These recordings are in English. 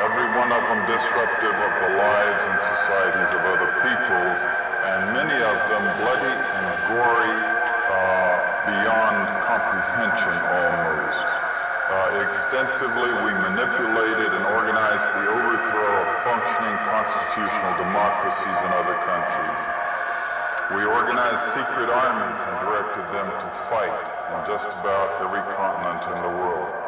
every one of them disruptive of the lives and societies of other peoples, and many of them bloody and gory uh, beyond comprehension almost. Uh, extensively, we manipulated and organized the overthrow of functioning constitutional democracies in other countries. We organized secret armies and directed them to fight in just about every continent in the world.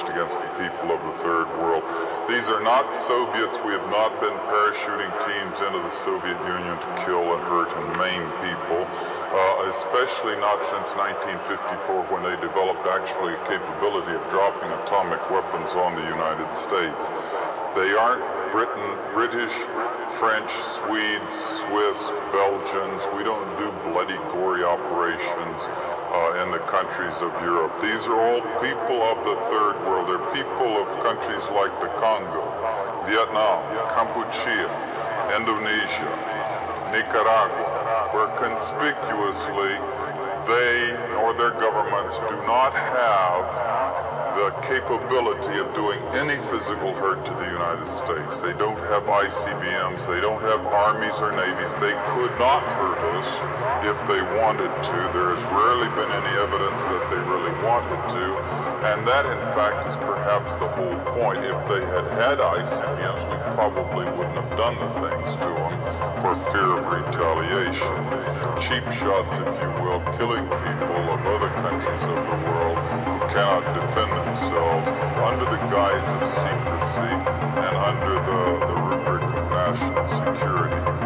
Against the people of the Third World. These are not Soviets. We have not been parachuting teams into the Soviet Union to kill and hurt and maim people, uh, especially not since 1954 when they developed actually a capability of dropping atomic weapons on the United States. They aren't Britain, British, French, Swedes, Swiss, Belgians. We don't do bloody, gory operations uh, in the countries of Europe. These are all people of the third world. They're people of countries like the Congo, Vietnam, Cambodia, Indonesia, Nicaragua, where conspicuously they nor their governments do not have the capability of doing any physical hurt to the United States. They don't have ICBMs, they don't have armies or navies. They could not hurt us if they wanted to. There has rarely been any evidence that they really wanted to. And that, in fact, is perhaps the whole point. If they had had ICBMs, we probably wouldn't have done the things to them for fear of retaliation. Cheap shots, if you will, killing people of other countries of the world cannot defend themselves under the guise of secrecy and under the, the rubric of national security.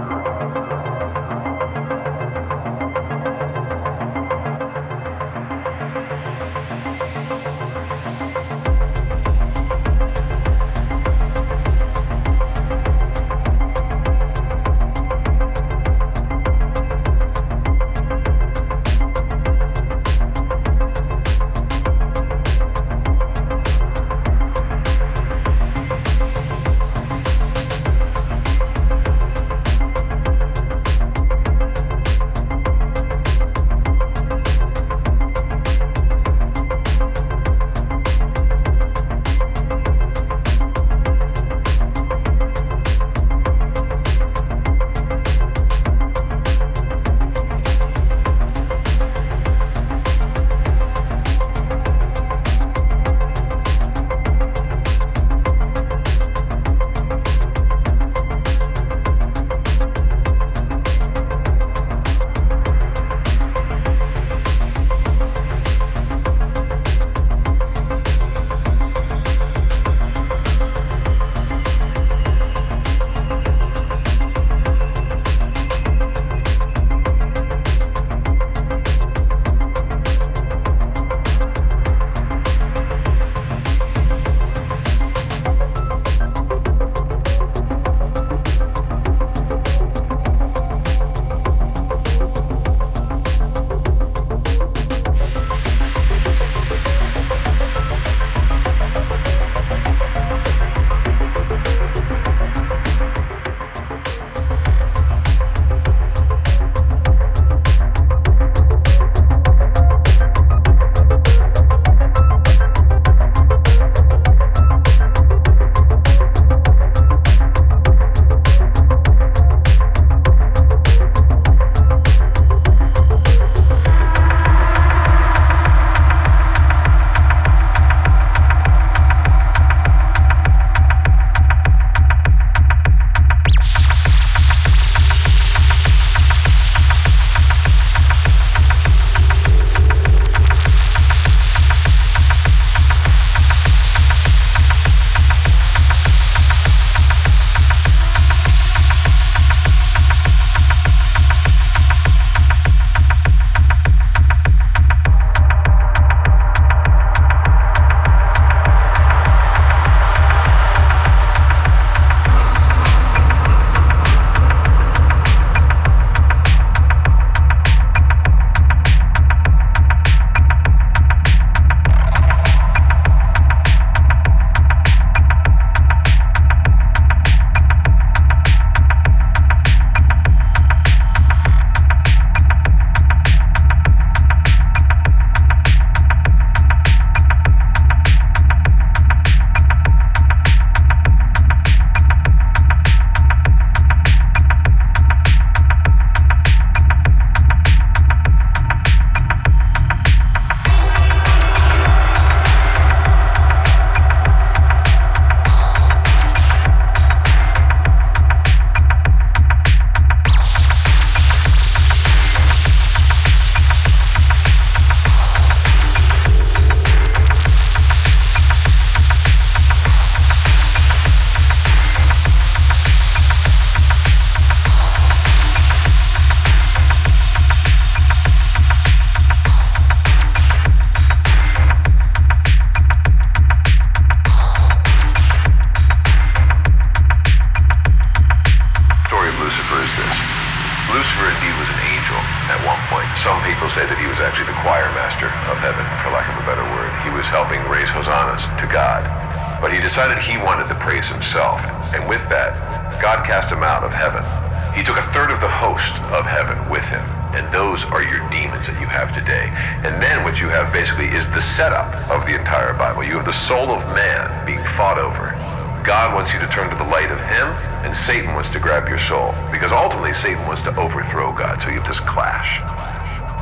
God. So you have this clash.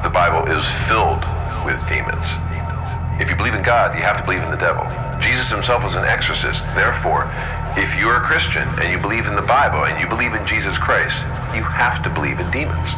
The Bible is filled with demons. If you believe in God, you have to believe in the devil. Jesus himself was an exorcist. Therefore, if you're a Christian and you believe in the Bible and you believe in Jesus Christ, you have to believe in demons.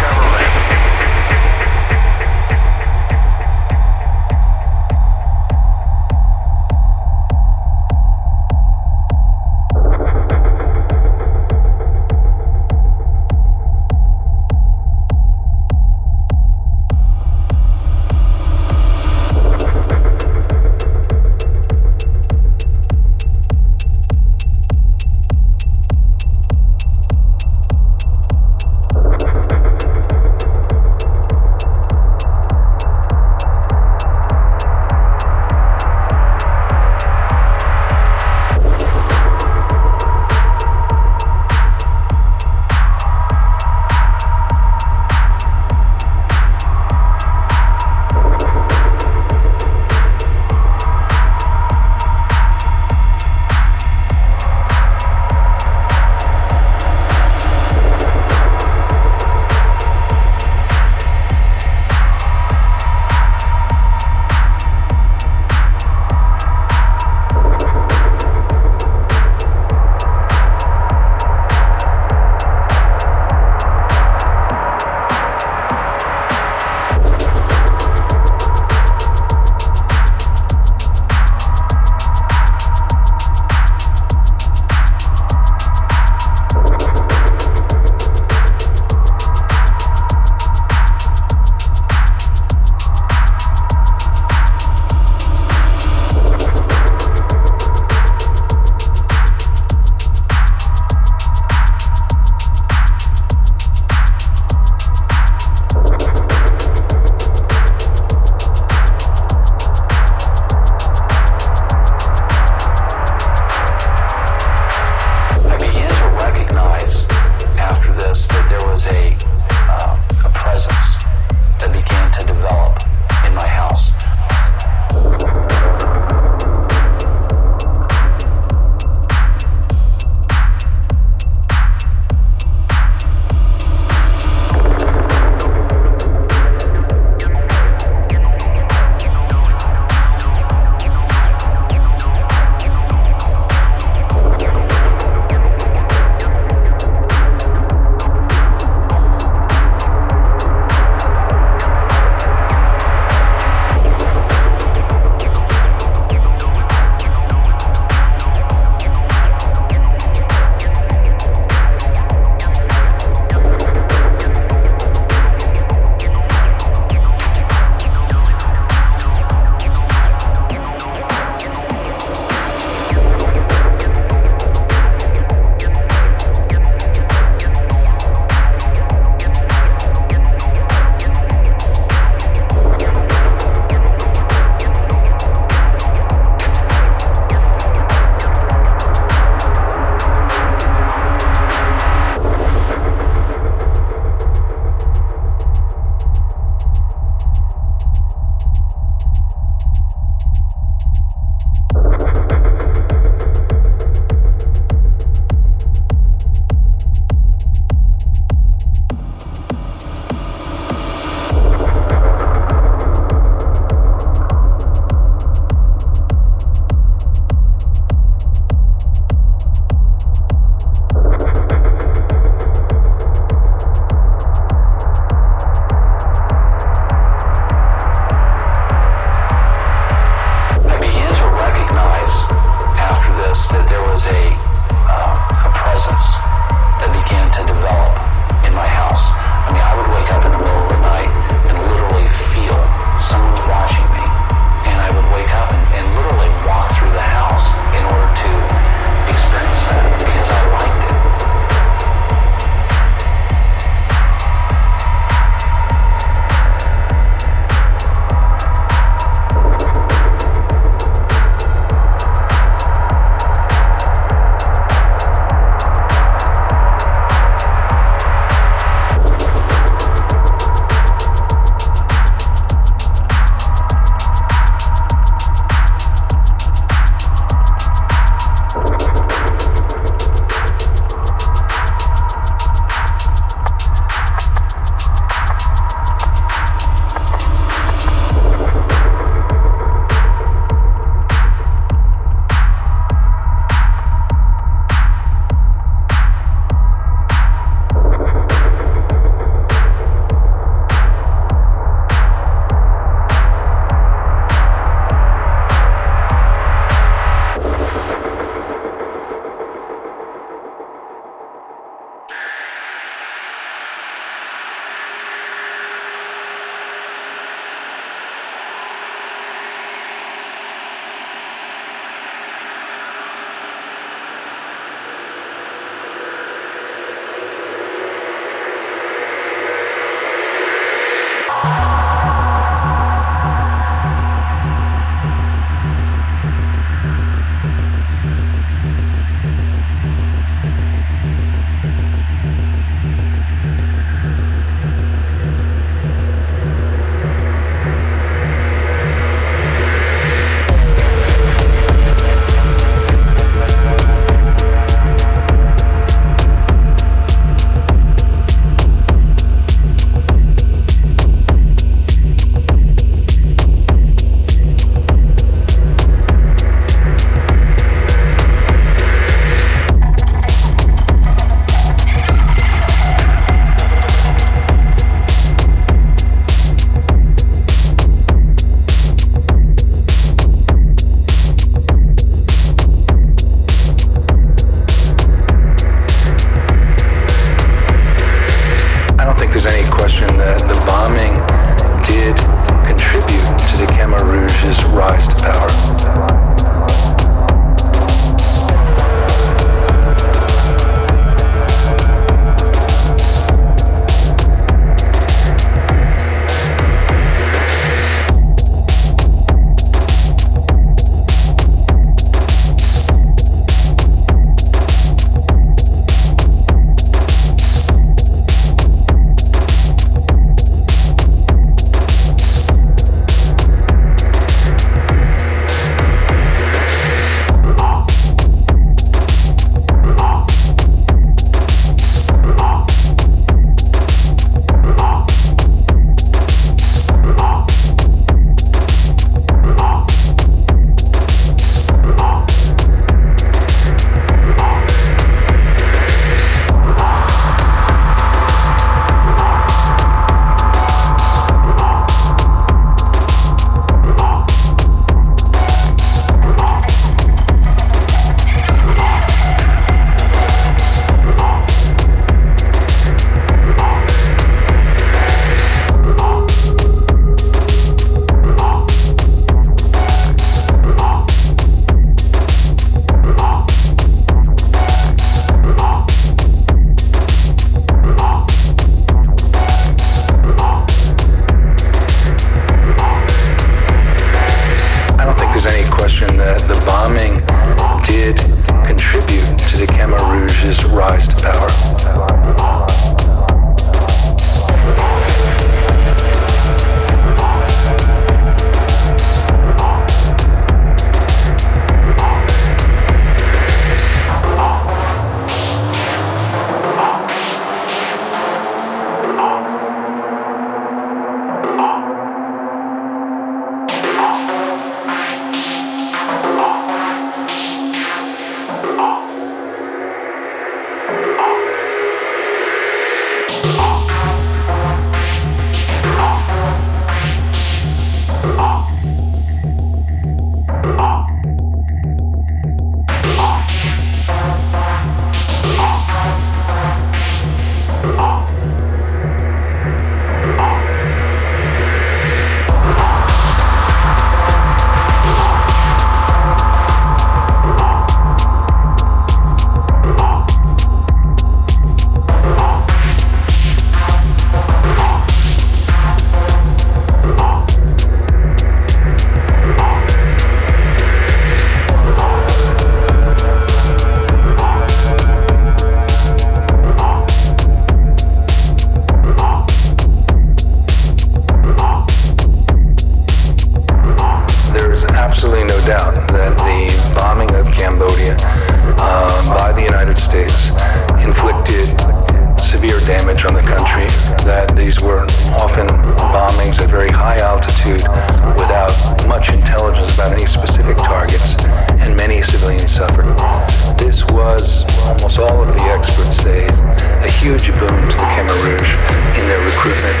Film to the Khmer Rouge in their recruitment.